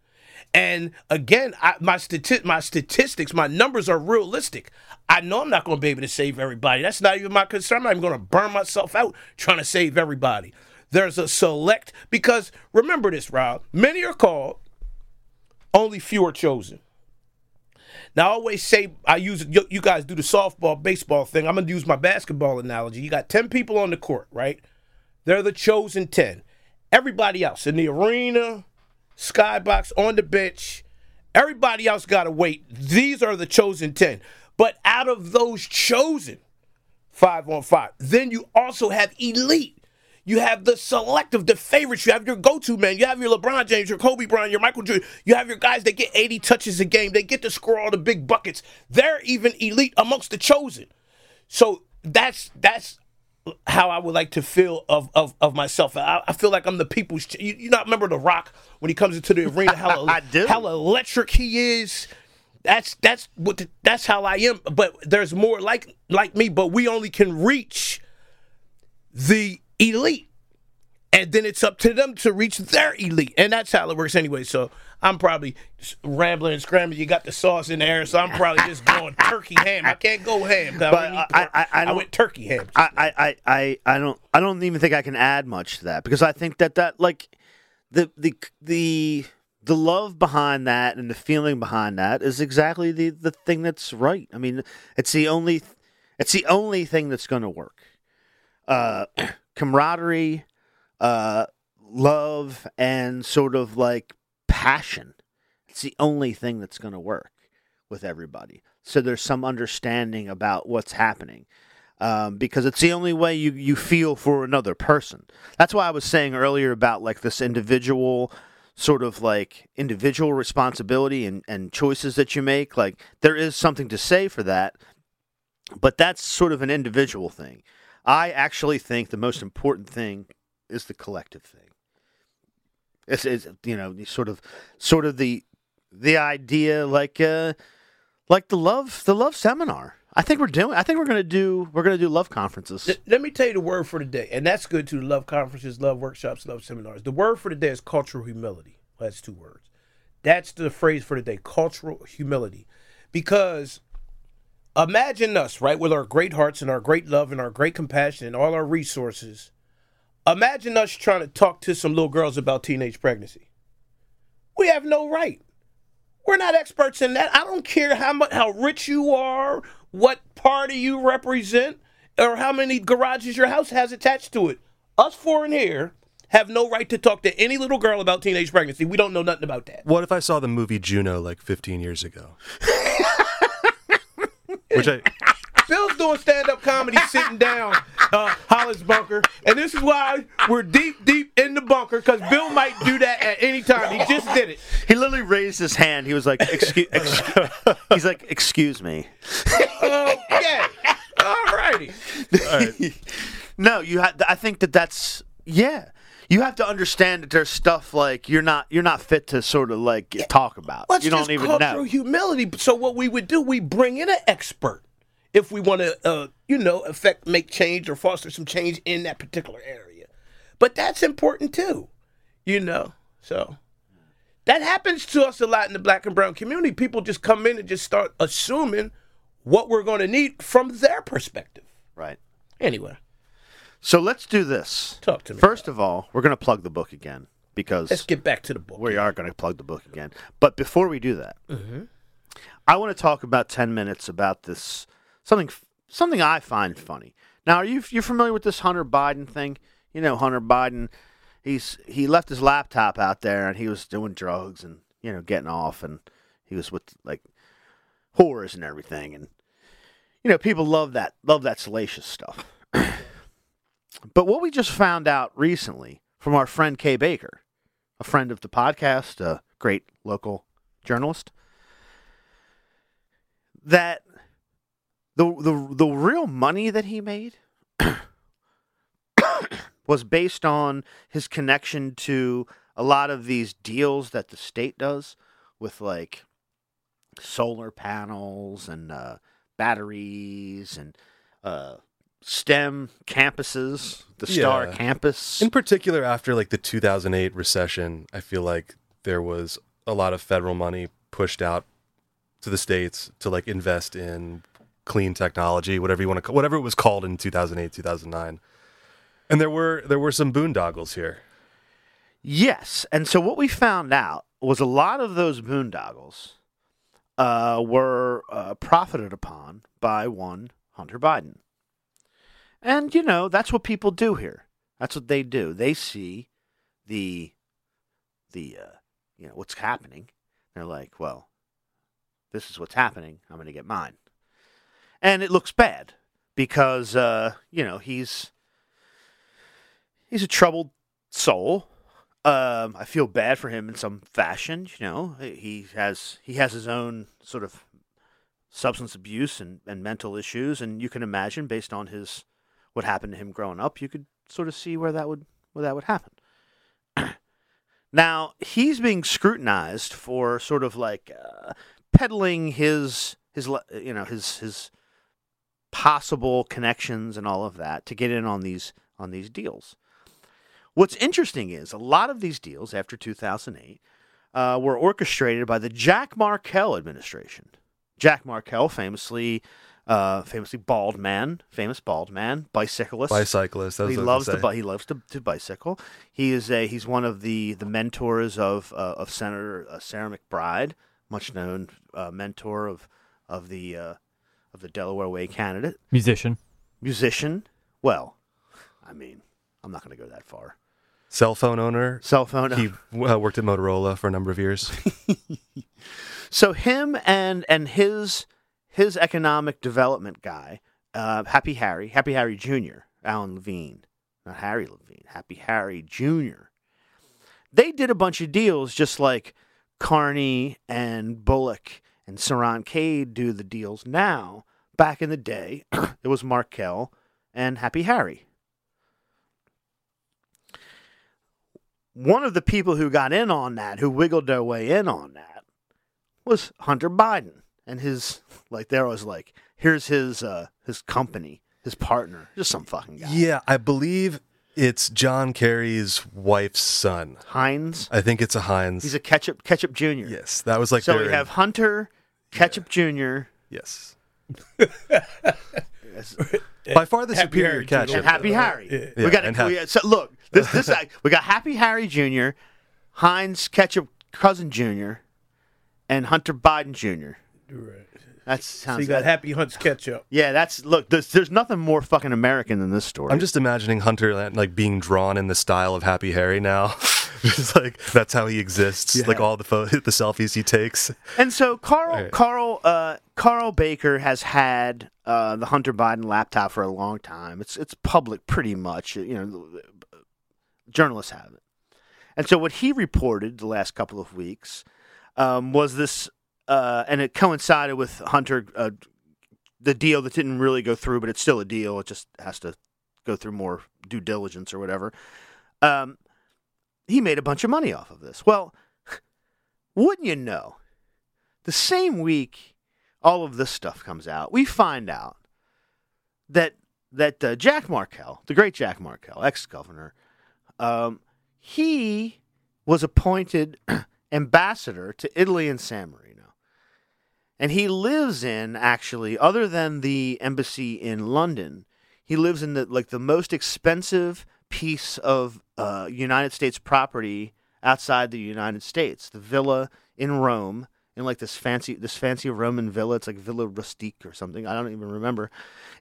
D: And again, I, my stati- my statistics, my numbers are realistic. I know I'm not going to be able to save everybody. That's not even my concern. I'm not even going to burn myself out trying to save everybody. There's a select because remember this, Rob. Many are called, only few are chosen. Now, I always say I use you, guys do the softball, baseball thing. I'm gonna use my basketball analogy. You got ten people on the court, right? They're the chosen ten. Everybody else in the arena, skybox, on the bench, everybody else got to wait. These are the chosen ten. But out of those chosen five on five, then you also have elite. You have the selective, the favorites. You have your go-to man. You have your LeBron James, your Kobe Bryant, your Michael Jordan. You have your guys that get 80 touches a game. They get to score all the big buckets. They're even elite amongst the chosen. So that's that's how I would like to feel of of, of myself. I, I feel like I'm the people's. Ch- you, you not remember the Rock when he comes into the arena? How [LAUGHS]
A: I do.
D: How electric he is. That's that's what the, that's how I am. But there's more like like me. But we only can reach the elite. And then it's up to them to reach their elite. And that's how it works anyway. So I'm probably rambling and scrambling. You got the sauce in there. So I'm probably just [LAUGHS] going turkey ham. I can't go ham. I,
A: But
D: don't
A: I- I- I don't-
D: went turkey ham.
A: I, I, I, I, I don't I don't even think I can add much to that because I think that that like the the the the love behind that and the feeling behind that is exactly the the thing that's right. I mean, it's the only it's the only thing that's going to work. Uh, [CLEARS THROAT] camaraderie, uh, love, and sort of like passion. It's the only thing that's going to work with everybody. So there's some understanding about what's happening um, because it's the only way you, you feel for another person. That's why I was saying earlier about like this individual sort of like individual responsibility and, and choices that you make. Like there is something to say for that, but that's sort of an individual thing. I actually think the most important thing is the collective thing. It's, it's you know sort of sort of the the idea like uh like the love the love seminar. I think we're doing. I think we're gonna do. We're gonna do love conferences.
D: Let- me tell you the word for the day, and that's good too. Love conferences, love workshops, love seminars. The word for the day is cultural humility. Well, that's two words. That's the phrase for the day: cultural humility. Because imagine us, right, with our great hearts and our great love and our great compassion and all our resources. Imagine us trying to talk to some little girls about teenage pregnancy. We have no right. We're not experts in that. I don't care how much how rich you are, what party you represent, or how many garages your house has attached to it. Us four in here have no right to talk to any little girl about teenage pregnancy. We don't know nothing about that.
C: What if I saw the movie Juno like 15 years ago? [LAUGHS] Which I
D: Bill's doing stand up comedy sitting down uh, Hollis bunker. And this is why we're deep, deep in the bunker because Bill might do that at any time. He just did it.
A: He literally raised his hand. He was like, "Excuse." excuse he's like, "Excuse me."
D: Okay. All righty. [LAUGHS]
A: No, you. Ha- I think that that's yeah. You have to understand that there's stuff like you're not you're not fit to sort of like talk about.
D: Let's
A: you don't
D: just
A: even know.
D: humility. So what we would do, we bring in an expert if we want to, uh, you know, affect, make change or foster some change in that particular area. But that's important too, you know. So that happens to us a lot in the black and brown community. People just come in and just start assuming what we're going to need from their perspective.
A: Right.
D: Anyway,
A: So let's do this.
D: talk to me.
A: First of all, we're gonna plug the book again because
D: let's get back to the book.
A: we are going to plug the book again. But before we do that,
D: Mm-hmm.
A: I want to talk about ten minutes about this something something I find funny. Now, are you you're familiar with this Hunter Biden thing? You know, Hunter Biden. He's he left his laptop out there and he was doing drugs and you know getting off and he was with like whores and everything and you know, people love that love that salacious stuff. [CLEARS THROAT] but what we just found out recently from our friend Kay Baker, a friend of the podcast, a great local journalist, that the the the real money that he made [COUGHS] was based on his connection to a lot of these deals that the state does with like solar panels and uh, batteries and uh, STEM campuses, the Star
C: Yeah.
A: campus.
C: In particular, after like the 2008 recession, I feel like there was a lot of federal money pushed out to the states to like invest in clean technology, whatever you want to, whatever it was called in 2008, 2009. And there were there were some boondoggles here.
A: Yes, and so what we found out was a lot of those boondoggles uh, were uh, profited upon by one Hunter Biden, and you know that's what people do here. That's what they do. They see the the uh, you know what's happening. They're like, well, this is what's happening. I'm going to get mine, and it looks bad because uh, you know he's he's a troubled soul. Um, I feel bad for him in some fashion. You know, he has he has his own sort of substance abuse and, and mental issues, and you can imagine based on his what happened to him growing up, you could sort of see where that would where that would happen. [CLEARS THROAT] now he's being scrutinized for sort of like uh, peddling his his you know his his possible connections and all of that to get in on these on these deals. What's interesting is a lot of these deals after 2008 uh, were orchestrated by the Jack Markell administration. Jack Markell, famously, uh, famously bald man, famous bald man, bicyclist.
C: Bicyclist.
A: He
C: what I was
A: loves
C: say.
A: he loves to, to bicycle. He is a he's one of the the mentors of uh, of Senator uh, Sarah McBride, much known uh, mentor of of the uh, of the Delaware Way candidate,
B: Musician.
A: musician. Well, I mean, I'm not going to go that far.
C: Cell phone owner.
A: Cell phone.
C: He uh, worked at Motorola for a number of years. [LAUGHS]
A: So him and and his his economic development guy, uh, Happy Harry, Happy Harry Jr., Alan Levine, not Harry Levine, Happy Harry Jr. They did a bunch of deals just like Carney and Bullock and Saran Cade do the deals now. Back in the day, [CLEARS THROAT] it was Markell and Happy Harry. One of the people who got in on that, who wiggled their way in on that, was Hunter Biden and his like there was like here's his uh his company, his partner, just some fucking guy.
C: yeah, I believe it's John Kerry's wife's son.
A: Heinz.
C: I think it's a Heinz.
A: He's a ketchup ketchup junior.
C: yes, that was like
A: so we have Hunter Ketchup Jr.
C: yes.
A: Yes,
C: By far the
D: Happy
C: superior
D: Harry,
C: ketchup.
A: and Happy Harry.
C: Yeah,
A: we got
C: and
A: to
C: Hap-
A: so look this this we got Happy Harry Jr., Heinz Ketchup cousin Jr., and Hunter Biden Jr.
D: Right.
A: That's
D: So
A: sounds
D: you got
A: that-
D: Happy Hunt's ketchup.
A: yeah. That's look. There's, there's nothing more fucking American than this story.
C: I'm just imagining Hunter like being drawn in the style of Happy Harry now. [LAUGHS] [LAUGHS] just like that's how he exists. Like all the pho- [LAUGHS] the selfies he takes.
A: And so Karl
C: Right.
A: Karl uh, Karl Baker has had uh, the Hunter Biden laptop for a long time. It's it's public pretty much. You know, journalists have it. And so what he reported the last couple of weeks um, was this, uh, and it coincided with Hunter uh, the deal that didn't really go through, but it's still a deal. It just has to go through more due diligence or whatever. Um, he made a bunch of money off of this. Well, [LAUGHS] wouldn't you know? The same week all of this stuff comes out, we find out that that uh, Jack Markell, the great Jack Markell, ex-governor, um, he was appointed [CLEARS THROAT] ambassador to Italy and San Marino, and he lives in actually, other than the embassy in London, he lives in the like the most expensive piece of uh, United States property outside the United States, the villa in Rome, in like this fancy this fancy Roman villa. It's like Villa Rustique or something. I don't even remember.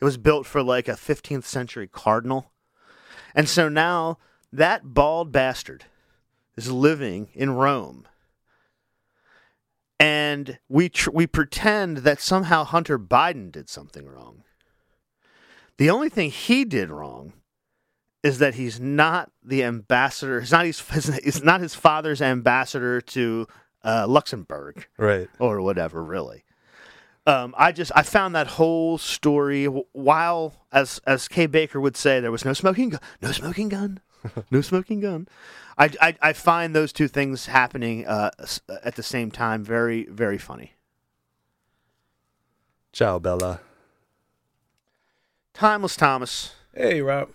A: It was built for like a 15th century cardinal, and so now that bald bastard is living in Rome. and we tr- we pretend that somehow Hunter Biden did something wrong. The only thing he did wrong is that he's not the ambassador. He's not his. [LAUGHS] He's not his father's ambassador to uh, Luxembourg
C: Right.
A: or whatever. Really, um, I just I found that whole story. While as as Kay Baker would say, there was no smoking gun, no smoking gun, [LAUGHS] no smoking gun. I, I I find those two things happening uh, at the same time very very funny.
C: Ciao, Bella.
A: Timeless Thomas,
D: Hey, Rob.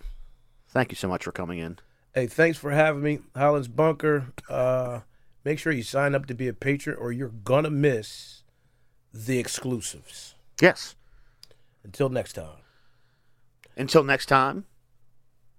A: Thank you so much for coming in.
D: Hey, thanks for having me, Holland's Bunker. Uh, make sure you sign up to be a patron, or you're gonna miss the exclusives.
A: Yes.
D: Until next time.
A: Until next time.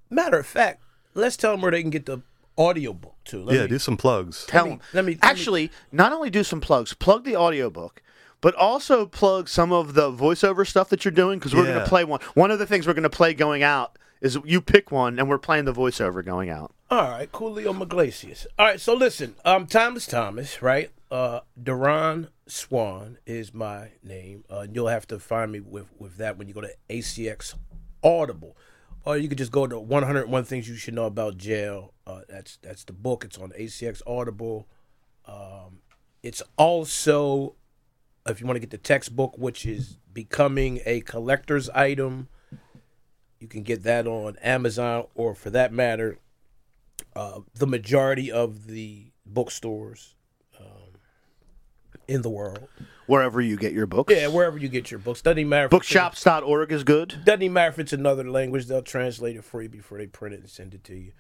D: Matter of fact, let's tell them where they can get the audiobook too. Let
C: yeah,
D: me-
C: do some plugs.
A: Tell
D: me-
A: them.
D: let me- let me-
A: Actually, not only do some plugs, plug the audiobook, but also plug some of the voiceover stuff that you're doing because we're going to play one. One of the things we're going to play going out is you pick one, and we're playing the voiceover going out.
D: All right, Coolio Maglesias. All right, so listen, um, Thomas Thomas, right? Uh, Duran Swann is my name. Uh, you'll have to find me with with that when you go to ACX Audible, or you could just go to 101 Things You Should Know About Jail. Uh, that's that's the book. It's on ACX Audible. Um, it's also if you want to get the textbook, which is becoming a collector's item. You can get that on Amazon, or for that matter, uh, the majority of the bookstores um, in the world.
A: Wherever you get your books.
D: Yeah, wherever you get your books. Doesn't even matter. if it's in-
A: Bookshops.org is good.
D: Doesn't even matter if it's another language. They'll translate it for you before they print it and send it to you.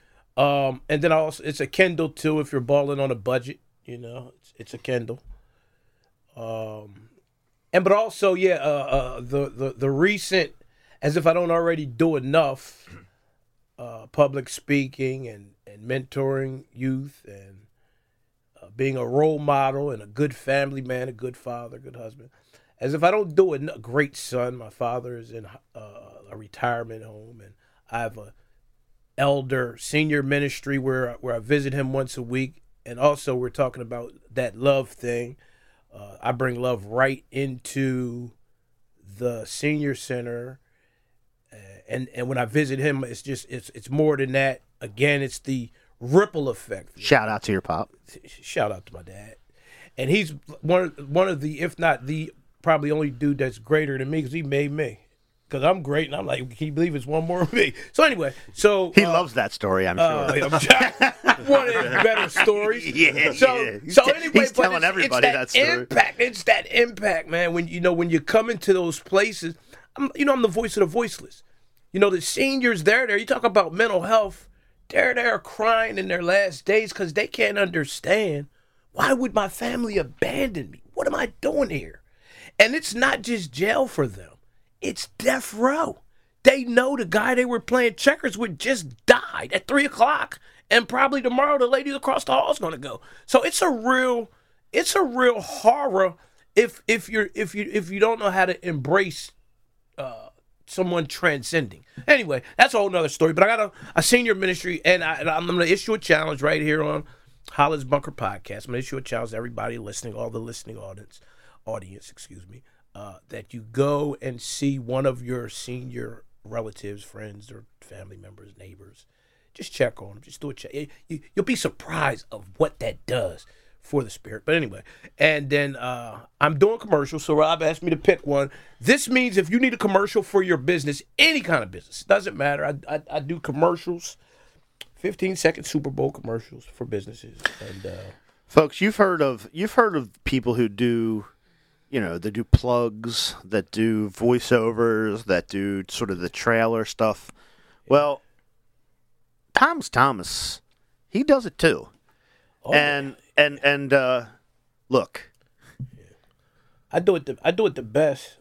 D: Um, and then also, it's a Kindle too. If you're balling on a budget, you know, it's, it's a Kindle. Um, and but also, yeah, uh, uh, the the the recent, as if I don't already do enough, uh, public speaking and and mentoring youth and uh, being a role model and a good family man, a good father, good husband. As if I don't do a great son. My father is in uh, a retirement home, and I have a elder senior ministry where where I visit him once a week, and also we're talking about that love thing. Uh, I bring love right into the senior center, and and when I visit him, it's just it's it's more than that. Again, it's the ripple effect.
A: Shout out to your pop.
D: Shout out to my dad, and he's one of, one of the, if not the, probably only dude that's greater than me because he made me. Because I'm great, and I'm like, can you believe it's one more of me? So anyway, so
A: He
D: uh,
A: loves that story, I'm
D: uh,
A: sure.
D: I'm [LAUGHS] one of his better stories. [LAUGHS]
A: Yeah,
D: So,
A: yeah.
D: So anyway,
A: he's
D: but
A: telling
D: it's,
A: everybody
D: it's
A: that story.
D: Impact. It's that impact, man. When you know when you come into those places, I'm, you know, I'm the voice of the voiceless. You know, the seniors, they're there. You talk about mental health. They're there crying in their last days because they can't understand why would my family abandon me? What am I doing here? And it's not just jail for them; it's death row. They know the guy they were playing checkers with just died at three o'clock, and probably tomorrow the lady across the hall is going to go. So it's a real, it's a real horror if if you're if you if you don't know how to embrace uh, someone transcending. Anyway, that's a whole nother story. But I got a, a senior ministry, and, I, I'm going to issue a challenge right here on Hollis Bunker Podcast. I'm going to issue a challenge to everybody listening, all the listening audience, audience, excuse me, uh, that you go and see one of your senior relatives, friends, or family members, neighbors. Just check on them. Just do a check. You, you'll be surprised of what that does for the spirit. But anyway, and then uh, I'm doing commercials. So Rob asked me to pick one. This means if you need a commercial for your business, any kind of business, doesn't matter. I, I, I do commercials, 15 second Super Bowl commercials for businesses. And uh,
A: Folks, you've heard of you've heard of people who do you know, they do plugs, that do voiceovers, that do sort of the trailer stuff. Well, Thomas Thomas, he does it too.
D: oh,
A: and and and uh look,
D: I do it. The, I do it the best.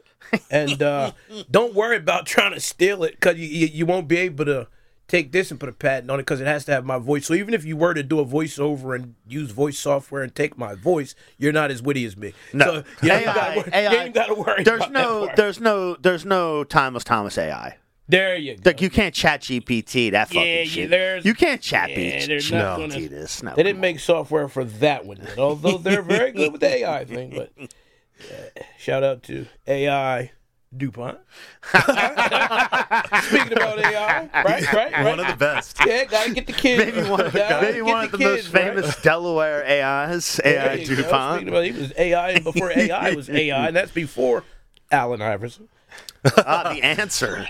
D: And uh, [LAUGHS] don't worry about trying to steal it because you, you you won't be able to take this and put a patent on it because it has to have my voice. So even if you were to do a voiceover and use voice software and take my voice, you're not as witty as me.
A: no.
D: So you ain't [LAUGHS]
A: AI,
D: ain't got to worry.
A: There's no there's no there's no Thomas Thomas AI.
D: There you go.
A: Like you can't chat GPT that fucking
D: Yeah, yeah,
A: shit.
D: there's-
A: you can't chat
D: yeah,
A: B-
D: they're
A: GPT
D: not gonna-
A: this. No,
D: They didn't
A: come
D: make software for that one yet, although they're very [LAUGHS] good with the AI thing. But uh, shout out to AI DuPont. [LAUGHS] Speaking about AI, right, right, right.
C: One of the best.
D: yeah, gotta get the kids.
A: maybe one of the, maybe
D: get
A: one of the most
D: kids, right?
A: famous Delaware AIs, AI
D: you go.
A: DuPont.
D: Speaking about, he was AI before AI was AI, and that's before Allen Iverson. [LAUGHS]
A: ah, the answer.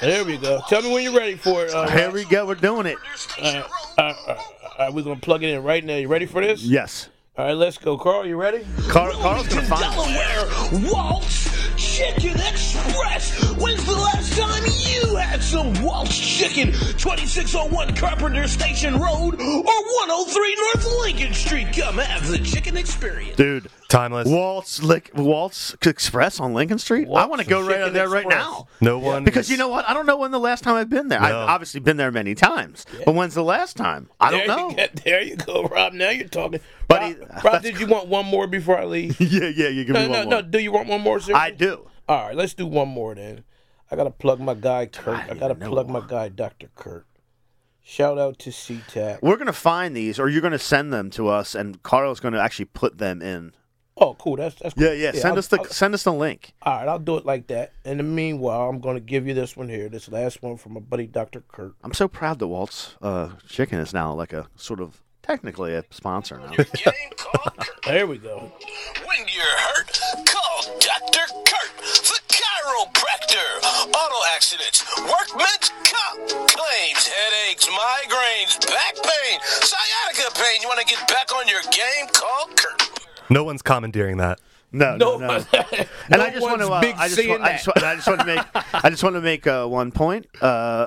D: There we go. Tell me when you're ready for it. Uh,
A: Here we go. We're doing it.
D: uh, uh, uh, uh, we're gonna plug it in right now. You ready for this?
A: Yes.
D: All right, let's go. Carl, you ready?
A: Carl, Carl's gonna find.
E: Delaware Walt's Chicken Express. When's the last time you had some Waltz Chicken? 2601 Carpenter Station Road or 103 North Lincoln Street. Come have the chicken experience.
A: dude.
C: Timeless.
A: Waltz Lick, Waltz Express on Lincoln Street. I want to go right
D: Chicken
A: out there right
D: Express.
A: now.
C: No one.
A: Because you know what? I don't know when the last time I've been there. I've obviously been there many times, but when's the last time? I don't know.
D: You go, [LAUGHS] there you go, Rob. Now you're talking.
A: But
D: Rob,
A: he-
D: uh,
A: Rob,
D: did you want one more before I leave? [LAUGHS]
A: yeah, yeah. You give
D: no,
A: me
D: no,
A: one
D: no.
A: more.
D: Do you want one more? Seriously?
A: I do.
D: All right, let's do one more then. I gotta plug my guy Kurt. I,
A: didn't
D: gotta
A: know
D: plug my guy Dr. Kurt. Shout out to SeaTac.
A: We're gonna find these, or you're gonna send them to us, and Carl's gonna actually put them in.
D: Oh, cool. That's that's cool.
A: Yeah, yeah. send
D: I'll-
A: us the
D: I'll-
A: send us the link.
D: all right, I'll do it like that. In the meanwhile, I'm gonna give you this one here. This last one from my buddy Dr. Kurt.
A: I'm so proud that Walt's uh, Chicken is now like a sort of technically a sponsor now. [LAUGHS]
E: Game call Kurt.
D: There we go.
E: When you're hurt, call Dr. Kurt, the chiropractor. Auto accidents, workman's comp, claims, headaches, migraines, back pain, sciatica pain. You want to get back on your game? Call Kurt.
C: No one's commandeering that.
A: No,
D: No,
A: no, no.
D: no [LAUGHS]
A: And I just want to, uh, I just,
D: seeing
A: want, I just, I just want to make, [LAUGHS] I just want to make uh, one point. Uh,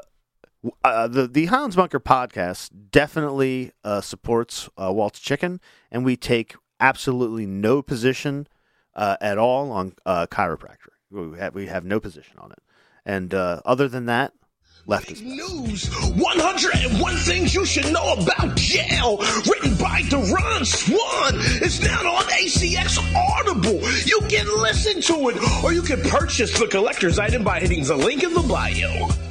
A: uh, the the Highlands Bunker podcast definitely uh, supports uh, Walt's Chicken, and we take absolutely no position uh, at all on uh, chiropractic. We have, we have no position on it, and uh, other than that, left is.
E: News 101 Things You Should Know About Jail, written by Deron Swann. It's now on ACX Audible. You can listen to it, or you can purchase the collector's item by hitting the link in the bio.